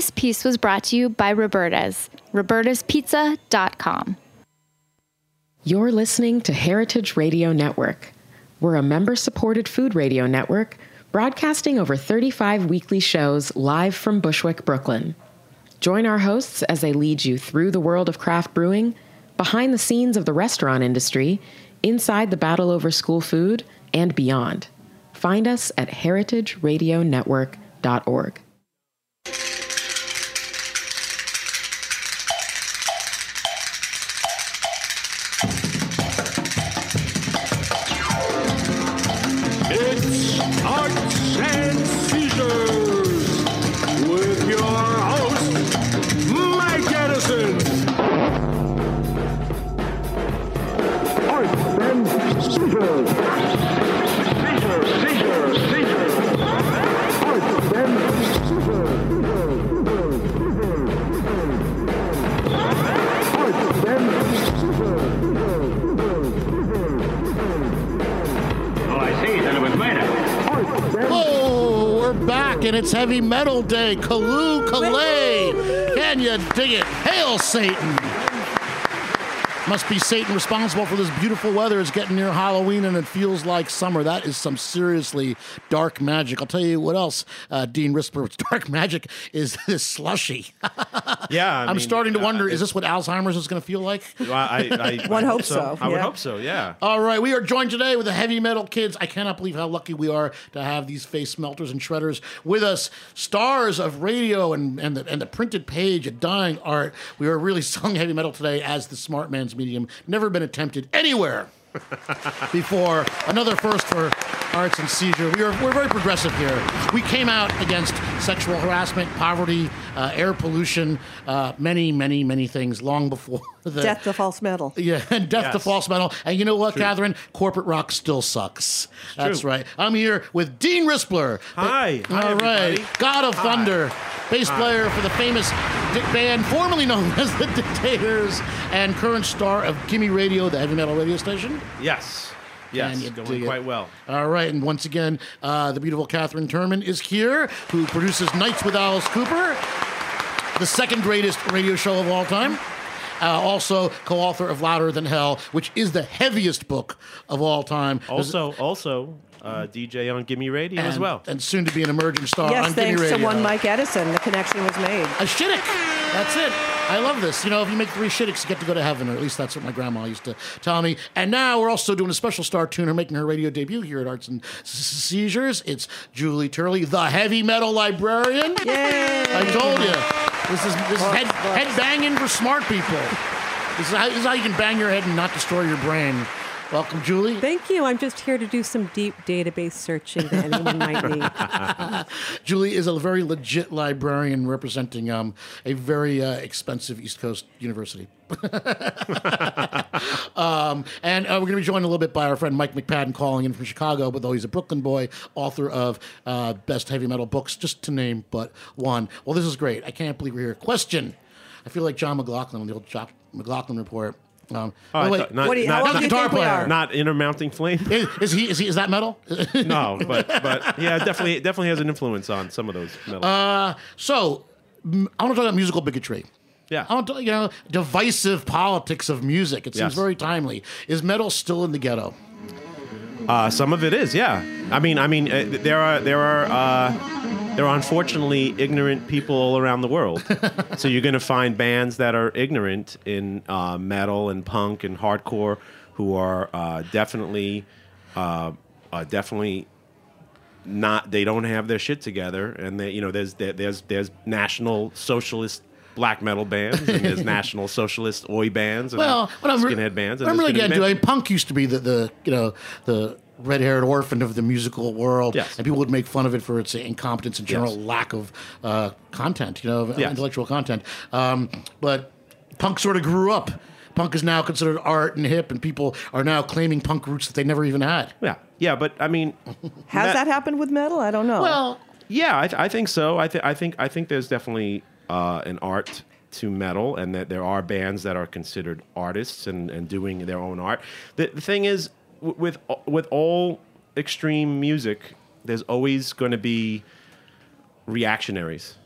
This piece was brought to you by Roberta's, robertaspizza.com. You're listening to Heritage Radio Network. We're a member supported food radio network broadcasting over 35 weekly shows live from Bushwick, Brooklyn. Join our hosts as they lead you through the world of craft brewing, behind the scenes of the restaurant industry, inside the battle over school food, and beyond. Find us at heritageradionetwork.org. back and it's Heavy Metal Day. Kalu Kalay. Can you dig it? Hail Satan. Must be Satan responsible for this beautiful weather. It's getting near Halloween and it feels like summer. That is some seriously dark magic. I'll tell you what else, uh, Dean Rispler, what's dark magic is this slushy. Yeah, I I'm starting to uh, wonder is this what Alzheimer's is going to feel like? Well, I, I, One I hope hopes so, I would hope so. Yeah. All right, we are joined today with the heavy metal kids. I cannot believe how lucky we are to have these face melters and shredders with us. Stars of radio and, and, the, and the printed page, a dying art. We are really selling heavy metal today as the smart man's medium. Never been attempted anywhere before. Another first for Arts and Seizure. We are, we're very progressive here. We came out against sexual harassment, poverty, uh, air pollution, uh, many, many, many things long before the Death to false metal. yeah, and death to false metal. And you know what, Katherine? Corporate rock still sucks. That's true. right. I'm here with Dean Rispler. Hi. Hi, All right. everybody. God of Thunder, bass player for the famous Dick band, formerly known as the Dictators, and current star of Gimme Radio, the heavy metal radio station. Yes. Yes. Going quite well. All right, and once again, uh, the beautiful Katherine Turman is here, who produces Nights with Alice Cooper, the second greatest radio show of all time. Uh, also, co-author of Louder Than Hell, which is the heaviest book of all time. Also, also uh, DJ on Gimme Radio and, as well. and soon to be an emerging star Yes, on Gimme Radio. Yes, thanks Radio. to one Mike Edison, the connection was made. A shidduch. That's it. I love this. You know, if you make three shidduchs, you get to go to heaven, or at least that's what my grandma used to tell me. And now we're also doing a special star tuner, making her radio debut here at Arts and Seizures. It's Julie Turley, the heavy metal librarian. Yay! I told you. This is this is head, head banging for smart people. This is, how, this is how you can bang your head and not destroy your brain. Welcome, Julie. Thank you. I'm just here to do some deep database searching that anyone might need. Julie is a very legit librarian representing um, a very uh, expensive East Coast university. um, and uh, we're going to be joined a little bit by our friend Mike McPadden calling in from Chicago, but though he's a Brooklyn boy, author of uh, Best Heavy Metal Books, just to name but one. Well, this is great. I can't believe we're here. Question. I feel like John McLaughlin on the old John McLaughlin report. Um, Oh, wait, thought- not, What do you- not, how old not do you guitar think we player. are? not intermounting flame. is, is he? Is he? Is that metal? no, but but yeah, definitely definitely has an influence on some of those. Metal. Uh, so I want to talk about musical bigotry. yeah. I want to, you know, divisive politics of music. It seems Yes. very timely. Is metal still in the ghetto? Uh, some of it is, yeah. I mean, I mean, uh, there are there are uh, there are unfortunately ignorant people all around the world. so you're going to find bands that are ignorant in uh, metal and punk and hardcore who are uh, definitely uh, uh, definitely not. They don't have their shit together, and they you know there's there, there's there's national socialist. Black metal bands and there's national socialist oi bands and Well, what I'm, skinhead bands. what and I'm really getting to. I mean, punk used to be the, the you know the red-haired orphan of the musical world, Yes. and people would make fun of it for its incompetence and general Yes. lack of uh, content, you know, Yes. intellectual content. Um, but punk sort of grew up. Punk is now considered art and hip, and people are now claiming punk roots that they never even had. Yeah, yeah, but I mean, Has That- that happened with metal? I don't know. Well, yeah, I, th- I think so. I, th- I think I think there's definitely uh, an art to metal, and that there are bands that are considered artists and, and doing their own art. The, the thing is, w- with with all extreme music, there's always going to be reactionaries.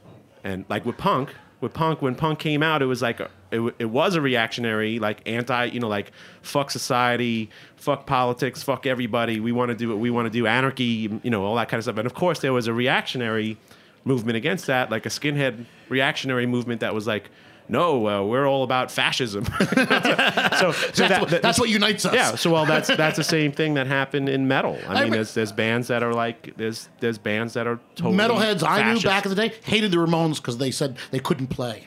And like with punk, with punk, when punk came out, it was like a, it, it was a reactionary, like anti, you know, like fuck society, fuck politics, fuck everybody. We want to do what we want to do, anarchy, you know, all that kind of stuff. And of course, there was a reactionary movement against that, like a skinhead reactionary movement that was like. No, uh, we're all about fascism. so, so That's, that- what, that- that's what unites us. yeah, so well, that's that's the same thing that happened in metal. I I mean, re- there's there's bands that are like there's there's bands that are totally Metalheads I knew back in the day hated the Ramones because they said they couldn't play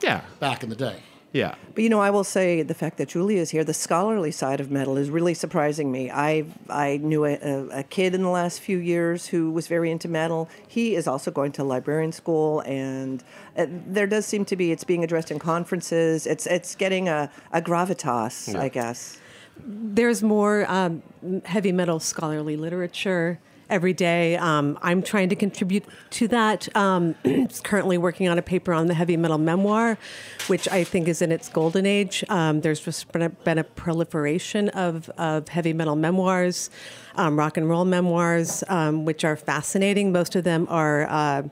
Yeah, back in the day. Yeah. But you know, I will say the fact that Julia is here, the scholarly side of metal is really surprising me. I I knew a, a, a kid in the last few years who was very into metal. He is also going to librarian school, and uh, there does seem to be it's being addressed in conferences. It's it's getting a, a gravitas, I guess. There's more um, heavy metal scholarly literature every day. Um, I'm trying to contribute to that. Um, currently working on a paper on the heavy metal memoir, which I think is in its golden age. Um, there's just been a, been a proliferation of, of heavy metal memoirs, um, rock and roll memoirs, um, which are fascinating. Most of them are. Uh,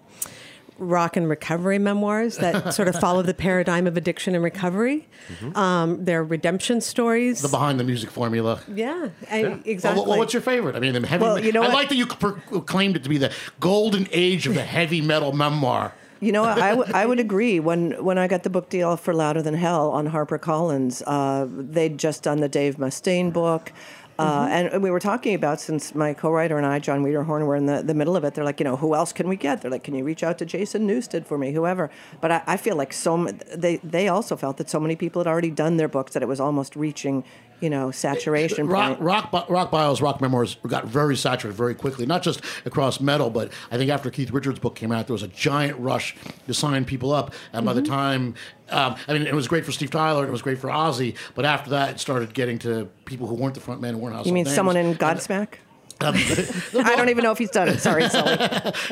rock and recovery memoirs that sort of follow the paradigm of addiction and recovery. Um, they're redemption stories. The behind the music formula. yeah, and Well, exactly. what's your favorite? I mean, the heavy. Well, you know I what? like that you pro- claimed it to be the golden age of the heavy metal memoir. You know, I, w- I would agree. When when I got the book deal for Louder Than Hell on HarperCollins, uh, they'd just done the Dave Mustaine book. Uh, and we were talking about since my co-writer and I, Jon Wiederhorn, were in the, the middle of it. They're like, you know, who else can we get? They're like, can you reach out to Jason Newsted for me, whoever? But I, I feel like so m- they they also felt that so many people had already done their books that it was almost reaching, you know, saturation Rock, point. rock, rock bios, rock memoirs got very saturated very quickly. Not just across metal, but I think after Keith Richards' book came out, there was a giant rush to sign people up. And by the Mm-hmm. time, um, I mean, it was great for Steve Tyler, and it was great for Ozzy. But after that, it started getting to people who weren't the front men, who weren't household You mean names. someone in And- Godsmack? I don't even know if he's done it. Sorry, Sully.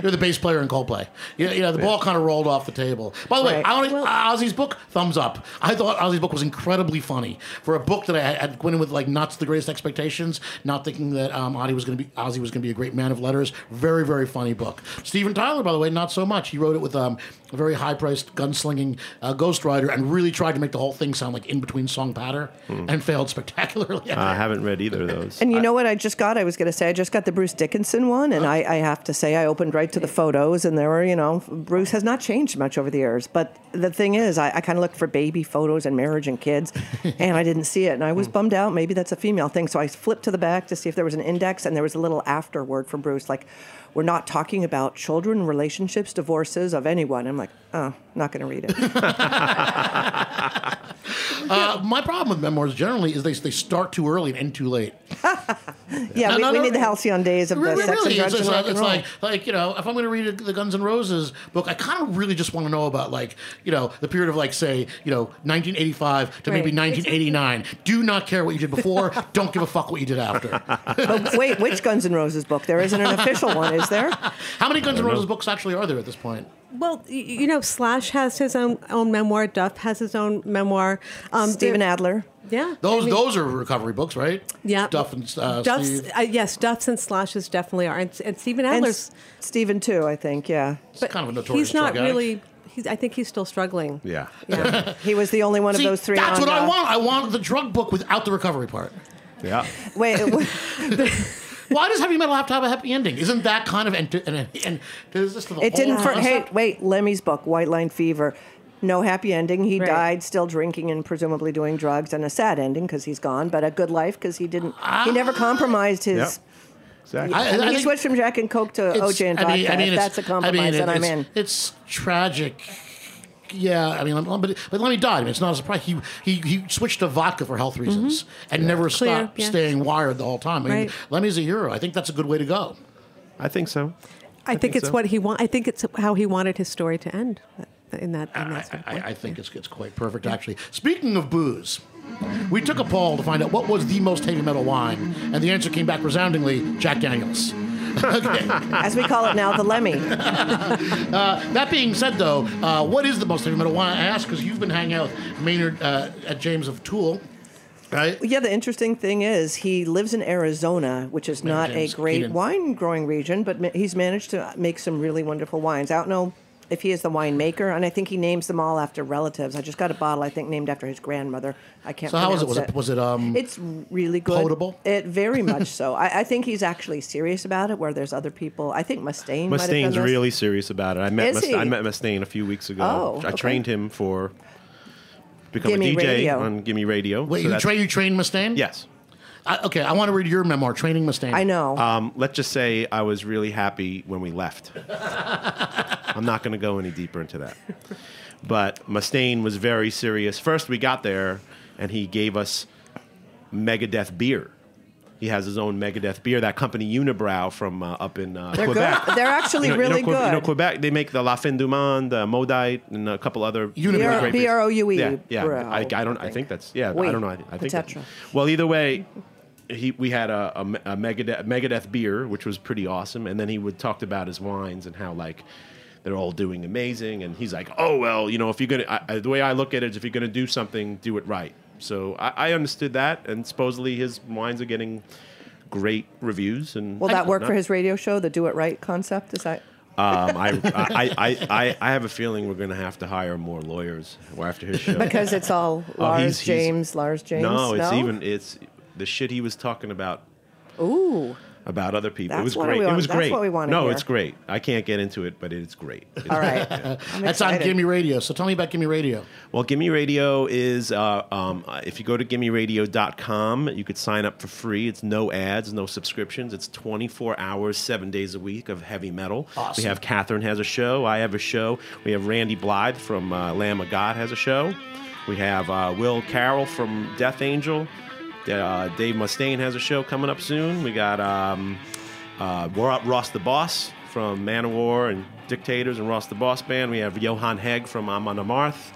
You're the bass player in Coldplay. Yeah, know, The ball kind of rolled off the table. By the way, Right. I only, Ozzy's book, thumbs up. I thought Ozzy's book was incredibly funny for a book that I had, had went in with like not the greatest expectations, not thinking that um, Ozzy was going to be Ozzy was going to be a great man of letters. Very, very funny book. Steven Tyler, by the way, not so much. He wrote it with um, a very high-priced gunslinging uh, ghostwriter and really tried to make the whole thing sound like in between song patter and failed spectacularly. I haven't read either of those. And you know what I just got? I was going to say I just got the Bruce Dickinson one, and I, I have to say I opened right to the photos, and there were, you know, Bruce has not changed much over the years. But the thing is, I, I kind of looked for baby photos and marriage and kids, and I didn't see it, and I was bummed out. Maybe that's a female thing. So I flipped to the back to see if there was an index, and there was a little afterword from Bruce, like, "We're not talking about children, relationships, divorces of anyone." I'm like, oh, not going to read it. Uh, my problem with memoirs generally is they, they start too early and end too late. Yeah, No, we, no, we no, need the halcyon days of the sex really, and drugs it's and like, rock and it's like, like you know, if I'm going to read the Guns N' Roses book, I kind of really just want to know about like, you know, the period of like, say, you know, 1985 to maybe 1989. Do not care what you did before. don't give a fuck what you did after. Oh, wait, which Guns N' Roses book? There isn't an official one, is there? How many Guns N' Roses books actually are there at this point? Well, you know, Slash has his own own memoir. Duff has his own memoir. Um, Steven Adler. Yeah, Those I mean, those are recovery books, right? Yeah, Duff and uh, Duff's, Steve. uh, yes, Duff's and Slashes definitely are, and, and Steven And Adler's. S- Steven, too, I think, yeah. It's kind of a notorious he's not drug really. He's, I think he's still struggling. yeah. Yeah. He was the only one See, of those three. that's on, what I want. I want the drug book without the recovery part. Yeah. Wait, w- Why does heavy metal have to have a happy ending? Isn't that kind of and and, and is this the it didn't. For, hey, wait, Lemmy's book, White Line Fever. No happy ending. He Right. died still drinking and presumably doing drugs, and a sad ending because he's gone, but a good life because he didn't. He ah. never compromised his. Yep. Exactly. I- I mean, I he switched from Jack and Coke to OJ and vodka. I mean, I mean, that's a compromise, mean, then I'm it's, in. It's tragic. Yeah, I mean, but but Lemmy died. I mean, it's not a surprise. He he he switched to vodka for health reasons and never Mm-hmm. Clear, stopped yeah. staying wired the whole time. I mean, Right. Lemmy's a hero. I think that's a good way to go. I think so. I, think, think it's so. what he want. I think it's how he wanted his story to end. In that, in I, that sort of I. I think it's it's quite perfect actually. Speaking of booze. We took a poll to find out what was the most heavy metal wine, and the answer came back resoundingly Jack Daniels. Okay. As we call it now, the Lemmy. That being said, though, uh, what is the most heavy metal want to ask because you've been hanging out with Maynard uh, at James of Tool, right? Yeah, the interesting thing is he lives in Arizona, which is not a great Keenan. wine growing region, but ma- he's managed to make some really wonderful wines. I don't know if he is the winemaker, and I think he names them all after relatives. I just got a bottle, I think, named after his grandmother. I can't. Remember. So how was it? Was it was it um? It's really good. Potable? It very much so. I, I think he's actually serious about it. Where there's other people, I think Mustaine. might have done Mustaine's this. really serious about it. I met Is Must- he? I met Mustaine a few weeks ago. Oh, okay. I trained him for become Gimme a DJ Radio. on Gimme Radio. Wait, So you that's- train you train Mustaine? Yes. I, okay, I want to read your memoir, Training Mustaine. I know. Um, let's just say I was really happy when we left. I'm not going to go any deeper into that. But Mustaine was very serious. First, we got there, and he gave us Megadeth beer. He has his own Megadeth beer. That company Unibroue from uh, up in uh, They're Quebec. good. They're actually You know, really you know, Que- You know. Quebec, they make the La Fin du Monde, uh, Maudite, and a couple other Unibroue. great. B-R-O-U-E, Yeah, yeah. brow, I, I don't. I think that's. Yeah, I don't know. I, I think. that- well, either way, he we had a, a, a Megadeth, Megadeth beer, which was pretty awesome, and then he would talked about his wines and how like they're all doing amazing, and he's like, oh well, you know, if you're gonna, I, I- the way I look at it is, if you're gonna do something, do it right. So I, I understood that, and supposedly his wines are getting great reviews, and Will that work for his radio show, the Do It Right concept? Is that? Um, I, I, I, I, I have a feeling we're going to have to hire more lawyers after his show. Because it's all Oh, Lars he's- he's- James, Lars James. No, it's even it's the shit he was talking about Ooh. About other people. it was what great. we it want- was that's great. what we wanna no, hear. it's great. I can't get into it, but it's great. It's All great. right. I'm That's on excited. Gimme Radio. So tell me about Gimme Radio. Well, Gimme Radio is, uh, um, uh, if you go to gimmeradio.com, you could sign up for free. It's no ads, no subscriptions. It's 24 hours, seven days a week of heavy metal. Awesome. We have Catherine has a show. I have a show. We have Randy Blythe from uh, Lamb of God has a show. We have uh, Will Carroll from Death Angel. Uh, Dave Mustaine has a show coming up soon. We got um, uh, Ross the Boss from Manowar and Dictators and Ross the Boss Band. We have Johan Hegg from Amon Amarth.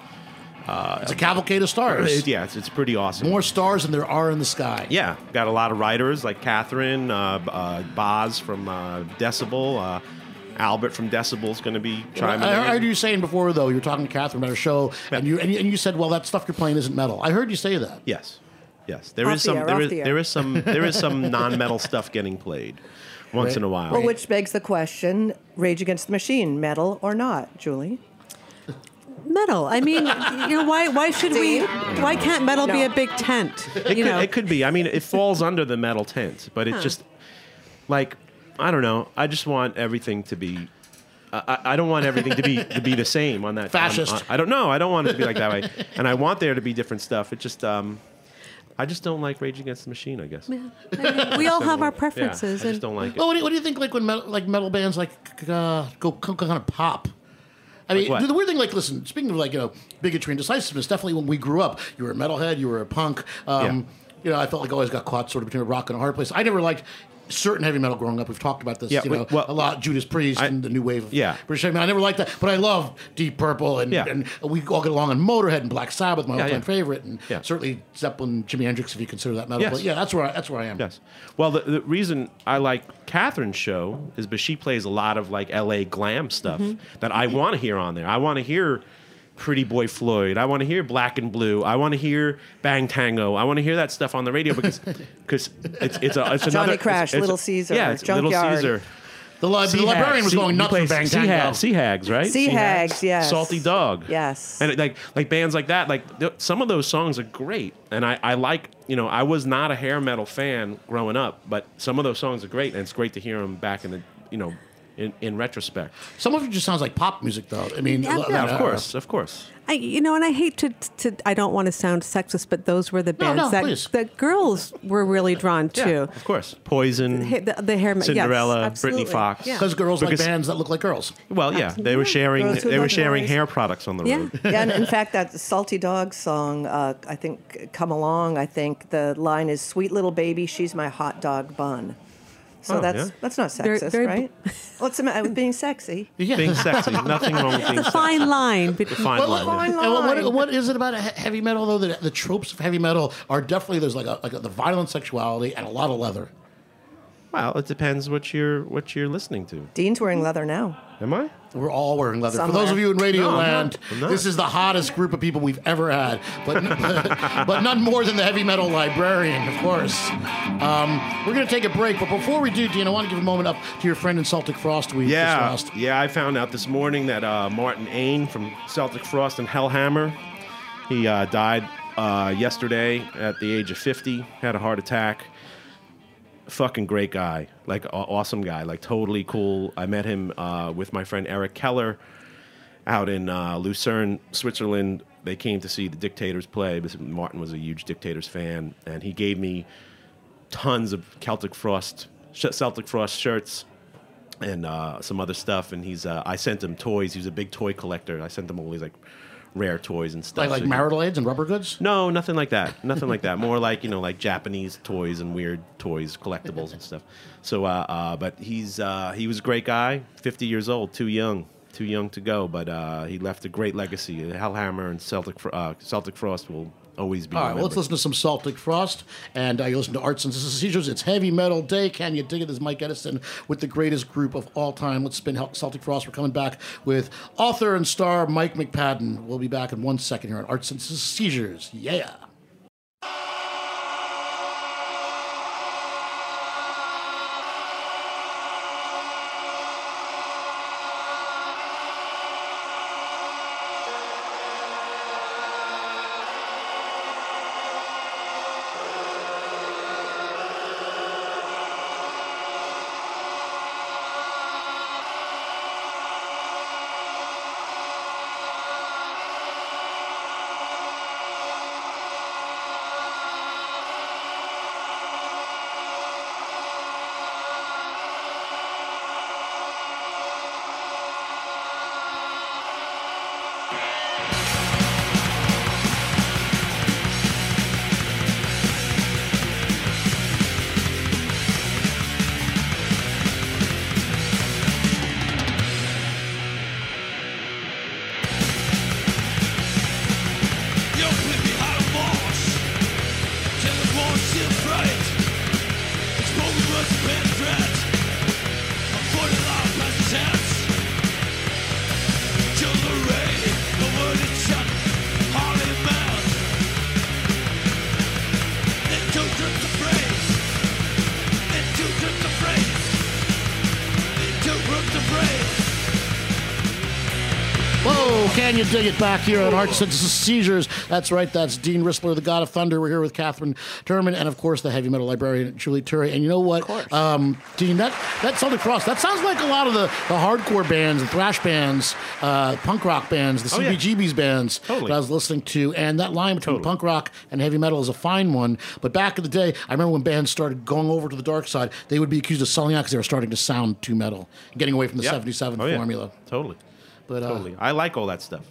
It's a cavalcade of stars. Yeah, it's, it's pretty awesome. More stars than there are in the sky. Yeah, got a lot of writers like Katherine, uh, uh, Boz from uh, Decibel, uh, Albert from Decibel is going to be chiming I in. heard you saying before, though, you were talking to Katherine about her show, and you, and you and you said, "Well, that stuff you're playing isn't metal." I heard you say that. Yes, yes. There Off is the some. air, There off is, the air. there is some. There is some non-metal stuff getting played once Right. in a while. Well, which begs the question: Rage Against the Machine, metal or not, Julie? Metal. I mean, you know, why why should we? Why can't metal be a big tent? It you could, know, it could be. I mean, it falls under the metal tent, but it's just like I don't know. I just want everything to be. I, I- I don't want everything to be to be the same on that. on- Fascist. on- I don't know. I don't want it to be like that way, and I want there to be different stuff. It just. um I just don't like Rage Against the Machine. I guess. I mean, we all have our preferences, Yeah, I just don't like it. Well, what do you, what do you think? Like when metal, like metal bands like uh, go kind of pop. I mean, Like the weird thing, like, listen, speaking of like you know bigotry and decisiveness, definitely when we grew up, you were a metalhead, you were a punk. Um, You know, I felt like I always got caught sort of between a rock and a hard place. I never liked certain heavy metal growing up. We've talked about this, Yeah, you know, well, a lot. Judas Priest I- and the new wave of Yeah. British heavy metal. I never liked that, but I love Deep Purple and, Yeah. and we all get along on Motorhead and Black Sabbath, my Yeah, all-time favorite, and certainly Zeppelin, Jimi Hendrix, if you consider that metal. Yes. But yeah, that's where I, that's where I am. Yes. Well, the, the reason I like Katherine's show is because she plays a lot of like LA glam stuff Mm-hmm. that I want to hear on there. I want to hear Pretty Boy Floyd. I want to hear Black and Blue. I want to hear Bang Tango. I want to hear that stuff on the radio because because it's it's a it's Johnny another Crash, it's- it's- Little Caesar, yeah, it's Little Caesar. The, li- the librarian was going nuts plays with Bang Sea, Tango. Hags, sea Hags, right? Sea Hags, yes. Salty Dog. Yes. And it, like like bands like that, like th- some of those songs are great, and I, I like you know I was not a hair metal fan growing up, but some of those songs are great, and it's great to hear them back in the you know in, in retrospect. Some of it just sounds like pop music, though. I mean, Yeah, l- yeah, of course, of course. I, you know, and I hate to, to. I don't want to sound sexist, but those were the bands no, that please. that girls were really drawn Yeah, to. of course. Poison, Ha- The, the hair, Cinderella, absolutely. Britny Fox. Yeah. Because girls Because- like bands that look like girls. Well, yeah, they were sharing they were sharing boys. hair products on the Yeah. road. yeah, and in fact, that Salty Dog song, uh, I think, "Come Along." I think the line is "Sweet little baby, she's my hot dog bun." So Oh, that's yeah. that's not Very- sexist, very- right? What's the matter with being sexy? Yeah. Being sexy, nothing wrong with being It's a sexy. fine line between. Fine Well, line. fine yeah. And what, what, what is it about heavy metal though? That the tropes of heavy metal are definitely there's like a, like a, the violent sexuality and a lot of leather. Well, it depends what you're what you're listening to. Dean's wearing leather now. Am I? We're all wearing leather. For those of you in Radio No, I'm Land, not. I'm not. this is the hottest group of people we've ever had, but but none more than the heavy metal librarian, of course. Um, we're going to take a break, but before we do, Dean, I want to give a moment up to your friend in Celtic Frost. We Yeah, just lost. yeah. I found out this morning that uh, Martin Ain from Celtic Frost and Hellhammer, he uh, died uh, yesterday at the age of 50. Had a heart attack. Fucking great guy, like a- awesome guy, like totally cool. I met him uh, with my friend Eric Keller out in uh, Lucerne, Switzerland. They came to see the Dictators play. Martin was a huge Dictators fan, and he gave me tons of Celtic Frost, Celtic Frost shirts and uh, some other stuff. And he's, uh, I sent him toys. He was a big toy collector. I sent him all these like rare toys and stuff. Like, like So marital aids and rubber goods? no, nothing like that. Nothing like that. More like you know, like Japanese toys and weird toys, collectibles and stuff. So, uh, uh, but he's uh, he was a great guy. Fifty years old, too young, too young to go. But uh, he left a great legacy. Hellhammer and Celtic uh, Celtic Frost will always be. All right, well, let's listen to some Celtic Frost, and uh, you listen to Arts and Seizures. It's Heavy Metal Day. Can you dig it? This is Mike Edison with the greatest group of all time. Let's spin Celtic Frost. We're coming back with author and star Mike McPadden. We'll be back in one second here on Arts and Seizures. Yeah. Whoa, can you dig it back here on Arts and Seizures? That's right, that's Dean Rispler, the God of Thunder. We're here with Catherine Turman and, of course, the heavy metal librarian, Julie Turley. And you know what, um, Dean, that, that Celtic Frost, that sounds like a lot of the, the hardcore bands, the thrash bands, uh, punk rock bands, the Oh, yeah. CBGB's bands Totally. that I was listening to. And that line between Totally. punk rock and heavy metal is a fine one. But back in the day, I remember when bands started going over to the dark side, they would be accused of selling out because they were starting to sound too metal, getting away from the Yep. 77 Oh, yeah. formula. Totally. But uh, Totally. I like all that stuff.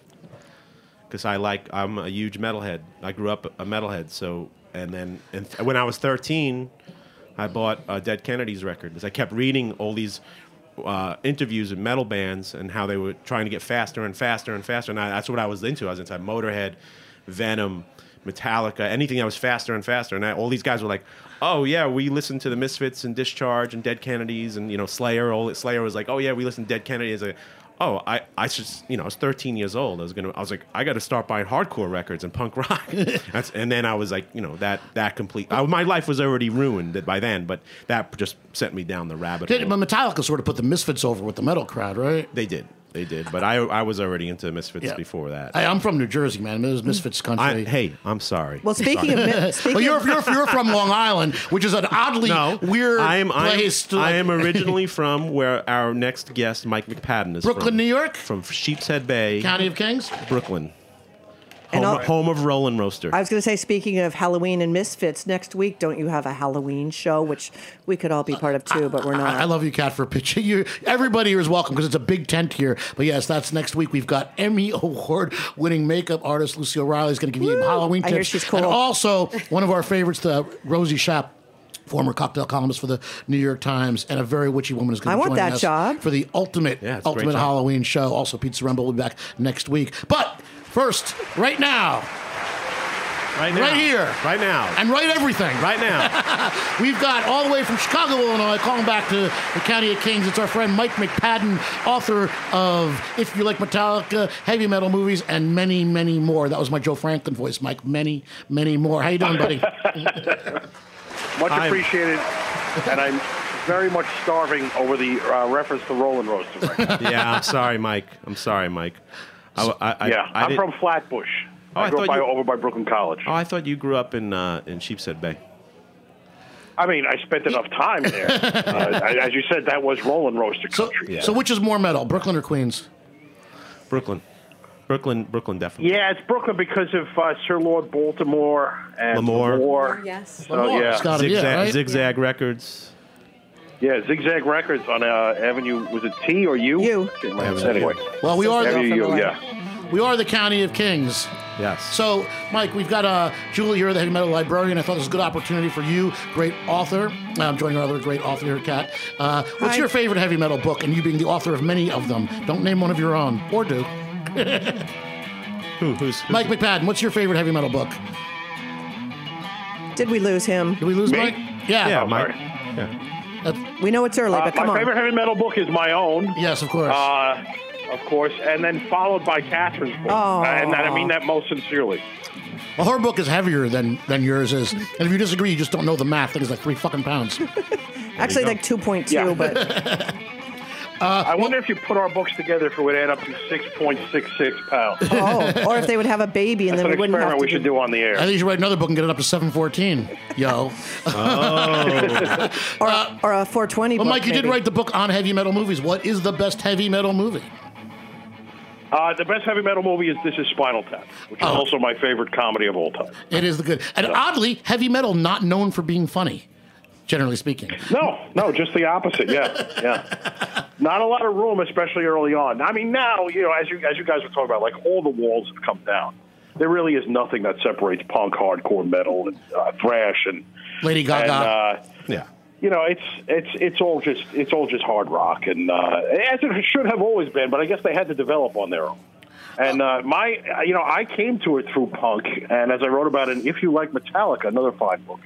Because I like, I'm a huge metalhead. I grew up a metalhead. So, and then and th- when I was 13, I bought Dead Kennedy's record. Because I kept reading all these uh, interviews with metal bands and how they were trying to get faster and faster and faster. And I, that's what I was into. I was into Motorhead, Venom, Metallica, anything that was faster and faster. And I, all these guys were like, "Oh yeah, we listened to the Misfits and Discharge and Dead Kennedys and you know Slayer." All Slayer was like, "Oh yeah, we listened to Dead Kennedys." Oh, I, I just, you know, I was 13 years old. I was gonna, I was like, I got to start buying hardcore records and punk rock. That's, and then I was like, you know, that that complete. I, my life was already ruined by then, but that just sent me down the rabbit Did, hole. but Metallica sort of put the Misfits over with the metal crowd, right? They did, they did. But I, I was already into Misfits Yeah. before that. I, I'm from New Jersey, man. It was Misfits I- country. hey, I'm sorry. Well, speaking of mi- speaking Well, you're, you're, you're from Long Island, which is an oddly no, weird I am, I am, place to. I am originally from where our next guest, Mike McPadden, is Brooklyn, from. New York, From Sheepshead Bay, County of Kings. Brooklyn. And Home, I'll- home of Roll N Roaster. I was going to say, speaking of Halloween and Misfits, next week don't you have a Halloween show, which we could all be part of too, but we're not. I, I love you, Cat, for pitching. You, everybody here is welcome because it's a big tent here. But yes, that's next week. We've got Emmy Award-winning makeup artist Lucy O'Reilly is going to give you Halloween tips. I hear she's cool. And also one of our favorites, the Rosie Schaap Former cocktail columnist for the New York Times and a very witchy woman is going I to be want joining that us job. for the ultimate Yeah, it's a great ultimate. Halloween show. Also, Pizza Rumble will be back next week. But first, right now, Right now. Right here. Right now. And write everything. right now. We've got all the way from Chicago, Illinois, calling back to the County of Kings. It's our friend Mike McPadden, author of If You Like Metallica, heavy metal movies, and many, many more. That was my Joe Franklin voice, Mike. Many, many more. How you doing, buddy? Much I'm- appreciated, and I'm very much starving over the uh, reference to Roll N Roaster. Right yeah, I'm sorry, Mike. I'm sorry, Mike. I, I, I, yeah, I I'm from Flatbush. Oh, I I grew up by, you- over by Brooklyn College. Oh, I thought you grew up in uh, in Sheepshead Bay. I mean, I spent enough time there. uh, as you said, that was Roll N Roaster So, country. so which is more metal, Brooklyn or Queens? Brooklyn. Brooklyn, Brooklyn, definitely. Yeah, it's Brooklyn because of uh, Sir Lord Baltimore and Lamore. Lamore. Yes. So, Lamore, yeah, it's gotta it, Zigzag, right? Zigzag Records. Yeah, Zigzag Records on uh, Avenue. Was it T or U? U. Anyway, Well, we are Avenue the, U. Yeah. we are the County of Kings. Yes. So, Mike, we've got uh, Julie here, the heavy metal librarian. I thought this was a good opportunity for you, great author. I'm joining our other great author here, Kat. Uh, what's Hi. your favorite heavy metal book? And you being the author of many of them, don't name one of your own, or do. Who, who's, who's Mike McPadden, what's your favorite heavy metal book? Did we lose him? Did we lose Me? Mike? Yeah. Yeah, Oh, Mike. sorry. Yeah. That's- We know it's early, Uh, but come my on. My favorite heavy metal book is my own. yes, of course. Uh, of course, and then followed by Katherine's book. Aw. and I mean that most sincerely. well, her book is heavier than, than yours is. And if you disagree, you just don't know the math. I think it's like three fucking pounds. Actually, like 2.2, Yeah. but I wonder if you put our books together, if it would add up to 6.66 pounds. oh, or if they would have a baby and That's then an we wouldn't have experiment to we should do on the air. I think you should write another book and get it up to 714. Yo. or, a, or a 420 Well, book, Mike, you did write the book on heavy metal movies. What is the best heavy metal movie? Uh, the best heavy metal movie is This Is Spinal Tap, which is Oh. also my favorite comedy of all time. It is the good. And oddly, heavy metal not known for being funny, generally speaking. No, no, just the opposite. Yeah, yeah. Not a lot of room, especially early on. I mean, now you know, as you as you guys were talking about, like all the walls have come down. There really is nothing that separates punk, hardcore, metal, and uh, thrash, and Lady Gaga. and uh, Yeah. you know, it's it's it's all just it's all just hard rock, and uh, as it should have always been. But I guess they had to develop on their own. And uh, my, you know, I came to it through punk, and as I wrote about in "If You Like Metallica," another fine book.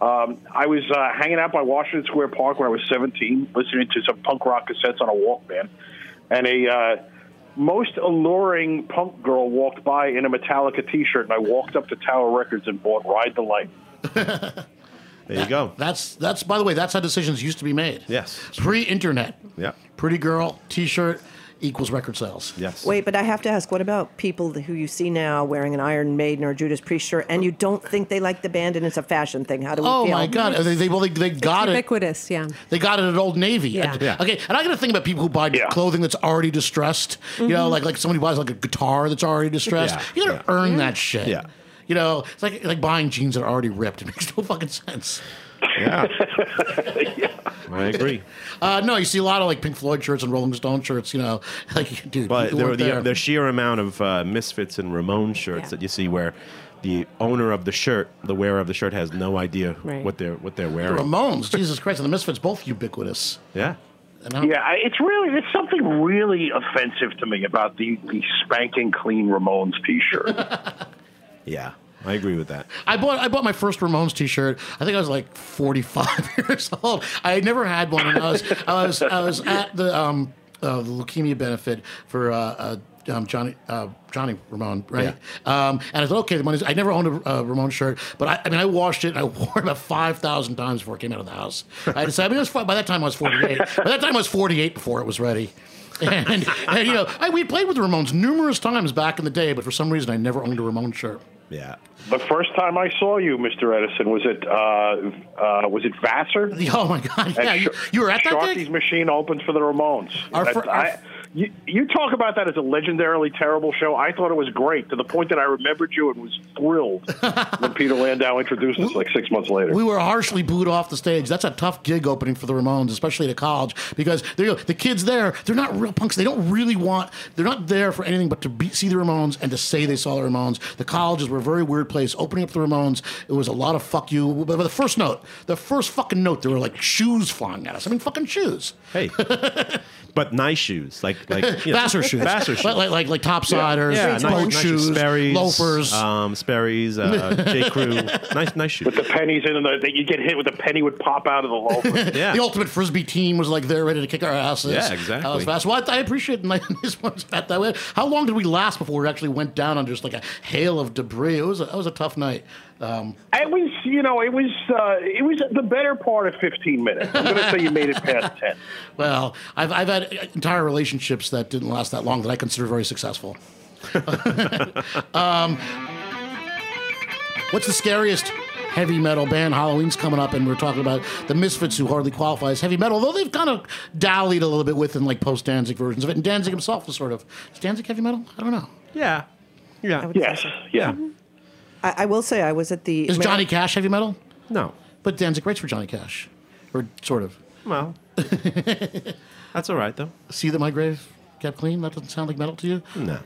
Um, I was uh, hanging out by Washington Square Park when I was 17, listening to some punk rock cassettes on a Walkman, and a uh, most alluring punk girl walked by in a Metallica T-shirt, and I walked up to Tower Records and bought "Ride the Light." There you go. that's that's by the way, that's how decisions used to be made. Yes. Pre-internet. Yeah. Pretty girl, T-shirt equals record sales. Yes. Wait, but I have to ask, what about people who you see now wearing an Iron Maiden or Judas Priest shirt and you don't think they like the band and it's a fashion thing? How do we Oh feel? my God! They, they well they, they got it. Ubiquitous, yeah. They got it at Old Navy. Yeah. And- Yeah. Okay, and I got to think about people who buy Yeah. clothing that's already distressed. You know, Mm-hmm. like like somebody buys like a guitar that's already distressed. Yeah, You gotta yeah. earn that shit. Yeah. You know, it's like like buying jeans that are already ripped. It makes no fucking sense. Yeah. I agree. Uh, no, you see a lot of like Pink Floyd shirts and Rolling Stone shirts. You know, like dude, But you there, weren't the, there. the sheer amount of uh, Misfits and Ramones shirts Yeah. that you see where the owner of the shirt, the wearer of the shirt, has no idea Right. what they're what they're wearing. Ramones, Jesus Christ, and the Misfits both ubiquitous. Yeah. Yeah, I- it's really there's something really offensive to me about the the spanking clean Ramones T-shirt. Yeah. I agree with that. I bought I bought my first Ramones T-shirt. I think I was like 45 years old. I had never had one, and I was I was I was at the um uh, the leukemia benefit for uh, uh um, Johnny uh, Johnny Ramone, right? Um, and I thought, okay, the money's. I never owned a uh, Ramone shirt, but I, I mean, I washed it and I wore it about five thousand times before it came out of the house. I decided. I mean, it was by that time I was forty eight. by that time I was forty eight before it was ready. And, and you know, I, we played with the Ramones numerous times back in the day, but for some reason I never owned a Ramone shirt. Yeah. the first time I saw you, Mr. Edison, was it uh, uh, was it Vassar? Oh my god! Yeah, you, you were at that Sharky's gig. Machine opened for the Ramones. Our our I- f- you, you talk about that as a legendarily terrible show. I thought it was great to the point that I remembered you and was thrilled when Peter Landau introduced us like six months later. We were harshly booed off the stage. That's a tough gig opening for the Ramones, especially at a college, because there you the kids there, they're not real punks. They don't really want, they're not there for anything but to be, see the Ramones and to say they saw the Ramones. The colleges were a very weird place. Opening up the Ramones, it was a lot of fuck you. But the first note, the first fucking note, there were like shoes flying at us. I mean, fucking shoes. Hey. but nice shoes, like like you know, Vassar shoes. Vassar shoes. Like, like, like, like topsiders, yeah, boat nice, nice shoes, Sperry's, loafers. um, Sperry's, uh, J Crew, nice, nice shoes. With the pennies in, and the, that you get hit with a penny would pop out of the loafer. Yeah. The ultimate frisbee team was like there ready to kick our asses. Yeah, That was exactly. fast. Well, I, I appreciate my this one's fat that way. How long did we last before we actually went down on just like a hail of debris? It was a, that was a tough night. Um, It was, you know, it was, uh, it was the better part of 15 minutes. I'm going to say you made it past 10. well, I've I've had entire relationships that didn't last that long that I consider very successful. um, what's the scariest heavy metal band? Halloween's coming up, and we're talking about the Misfits, who hardly qualify as heavy metal, though they've kind of dallied a little bit with in like post Danzig versions of it. And Danzig himself was sort of is Danzig heavy metal? I don't know. Yeah, yeah. Yes, so. yeah. I, I will say I was at the Is Ameri- Johnny Cash heavy metal? No, But Danzig writes for Johnny Cash, or sort of. well, that's all right though. See that my grave kept clean. That doesn't sound like metal to you. No,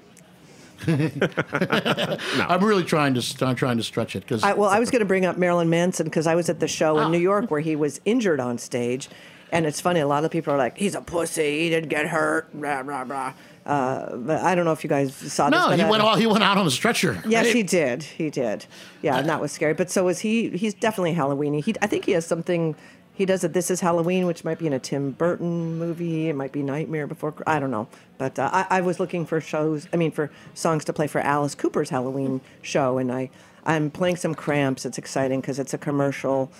no. I'm really trying to I'm trying to stretch it because I, well, I was going to bring up Marilyn Manson because I was at the show in ah. New York where he was injured on stage, and it's funny. A lot of people are like, "He's a pussy. He didn't get hurt." Blah blah blah. Uh, but I don't know if you guys saw this. no, but he I- went all, he went out on a stretcher. Yes, right? he did. He did. Yeah, and that was scary. But so is he. He's definitely Halloweeny. He, I think he has something. He does a This Is Halloween, which might be in a Tim Burton movie. It might be Nightmare Before. I don't know. But uh, I, I was looking for shows. I mean, for songs to play for Alice Cooper's Halloween show, and I I'm playing some Cramps. It's exciting because it's a commercial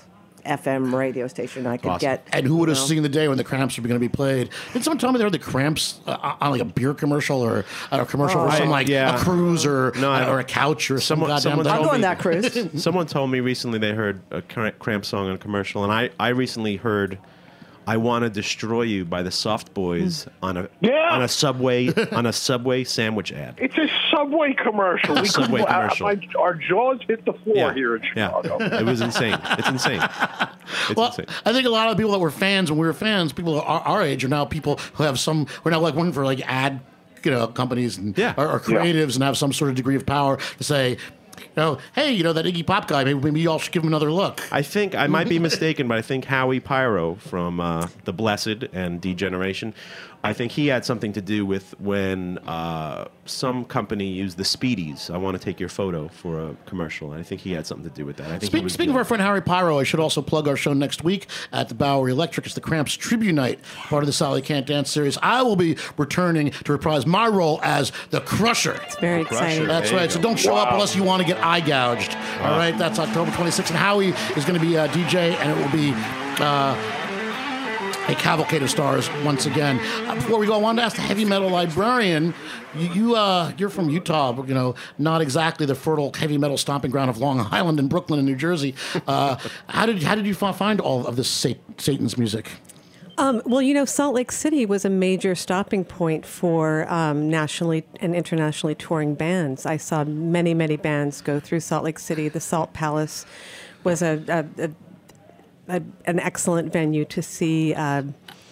FM radio station. I could Awesome. get. And who would have you know. seen the day when the Cramps were going to be played? Did someone tell me they heard the Cramps uh, on like a beer commercial or uh, a commercial for some like yeah. a cruise or No, I- or a couch or some someone- goddamn someone thing? I'll told go on that cruise. Someone told me recently they heard a Cra- Cramp song on a commercial, and I, I recently heard "I Want to Destroy You" by the Soft Boys hmm. on a Yeah. on a subway on a subway sandwich ad. It's a Subway commercial. We Subway couldn't- commercial. Our, our jaws hit the floor here in Chicago. yeah, it was insane. It's insane. It's Well, insane. I think a lot of people that were fans when we were fans, people our, our age, are now people who have some. We're now like working for like ad, you know, companies and Yeah. or, or creatives and have some sort of degree of power to say, you know, hey, you know that Iggy Pop guy, maybe, maybe y'all should give him another look. I think I might be mistaken, but I think Howie Pyro from uh, The Blessed and D Generation, I think he had something to do with when uh, some company used the Speedies. I want to take your photo for a commercial. I think he had something to do with that. I think he Speak, was speaking of our friend Howie Pyro, I should also plug our show next week at the Bowery Electric. It's the Cramps Tribute Night, part of the Sally Can't Dance series. I will be returning to reprise my role as the Crusher. It's very exciting. That's There right. So don't show up unless you want to get eye gouged. All right. That's October 26th. And Howie is going to be a DJ, and it will be. Uh, a cavalcade of stars once again. Uh, before we go, I wanted to ask the heavy metal librarian. You, you uh, you're from Utah, you know, not exactly the fertile heavy metal stomping ground of Long Island and Brooklyn and New Jersey. Uh, how did how did you find all of this Satan's music? Um, well, you know, Salt Lake City was a major stopping point for um, nationally and internationally touring bands. I saw many, many bands go through Salt Lake City. The Salt Palace was a, a, a, a an excellent venue to see. Uh,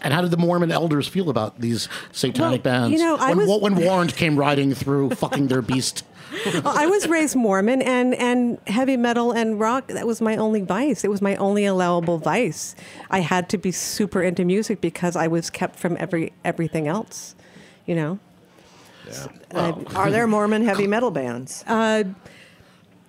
And how did the Mormon elders feel about these satanic Well, bands? you know, I when, was- when Warrant came riding through, fucking their beast. I was raised Mormon, and and heavy metal and rock. That was my only vice. It was my only allowable vice. I had to be super into music because I was kept from every everything else. You know. I- Are there Mormon heavy metal bands?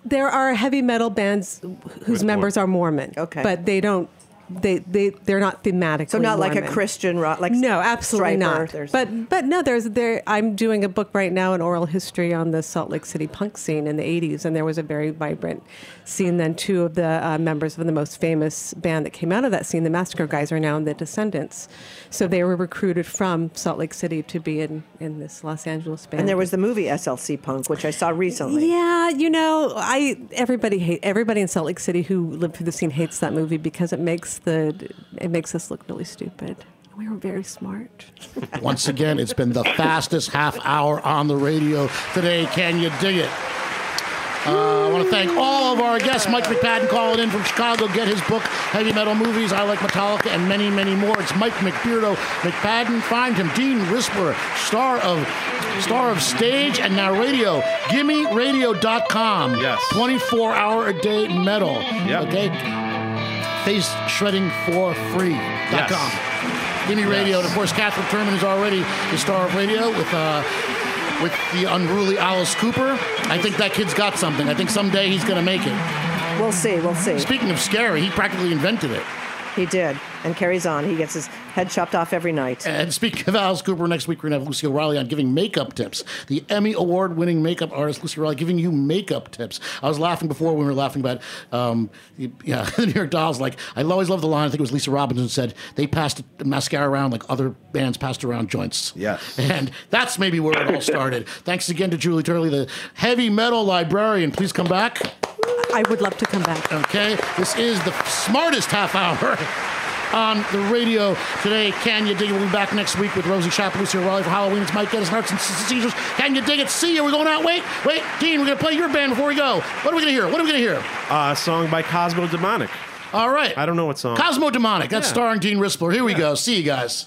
There are heavy metal bands whose With members Mor- are Mormon. Okay. But they don't. They they they're not thematically. so not like a Christian rock, like No, absolutely Stryper, not. But but no, there's there. I'm doing a book right now, an oral history on the Salt Lake City punk scene in the '80s, and there was a very vibrant scene. Then two of the uh, members of the most famous band that came out of that scene, the Massacre Guys, are now in the Descendents. So they were recruited from Salt Lake City to be in in this Los Angeles band. and there was the movie SLC Punk, which I saw recently. Yeah, you know, I everybody hate everybody in Salt Lake City who lived through the scene hates that movie because it makes the it makes us look really stupid. We were very smart. Once again, it's been the fastest half hour on the radio today. Can you dig it? Uh, I want to thank all of our guests. Mike McPadden calling in from Chicago. Get his book, Heavy Metal Movies. I like Metallica and many, many more. It's Mike McBeardo McPadden. Find him. Dean Rispler, star of star of stage and now radio. GimmeRadio.com. Yes. 24 hour a day metal. Yep. Okay. Face shredding for free.com. Yes. Gimme Radio, and of course, Katherine Turman is already the star of radio with. Uh, with the unruly Alice Cooper, I think that kid's got something. I think someday he's going to make it. We'll see. We'll see. Speaking of scary, he practically invented it. He did, and carries on. He gets his head chopped off every night. And speaking of Alice Cooper, next week we're going to have Lucy O'Reilly on giving makeup tips. The Emmy Award winning makeup artist Lucy O'Reilly giving you makeup tips. I was laughing before when we were laughing about, um, yeah, the New York Dolls. Like, I always love the line, I think it was Lisa Robinson said, they passed mascara around like other bands passed around joints. Yes. And that's maybe where it all started. Thanks again to Julie Turley, the heavy metal librarian. Please come back. I would love to come back. Okay, this is the smartest half hour on the radio today. Can you dig it? We'll be back next week with Rosie Schaap, Lucy O'Reilly for Halloween. It's Mike Gettis, Hearts and Seizures. Can you dig it? See you. We're going out. Wait, wait, Dean, we're going to play your band before we go. What are we going to hear? What are we going to hear? Uh, a song by Cosmo Demonic. All right. I don't know what song. Cosmo Demonic. That's Yeah. starring Dean Rispler. Here we go. See you guys.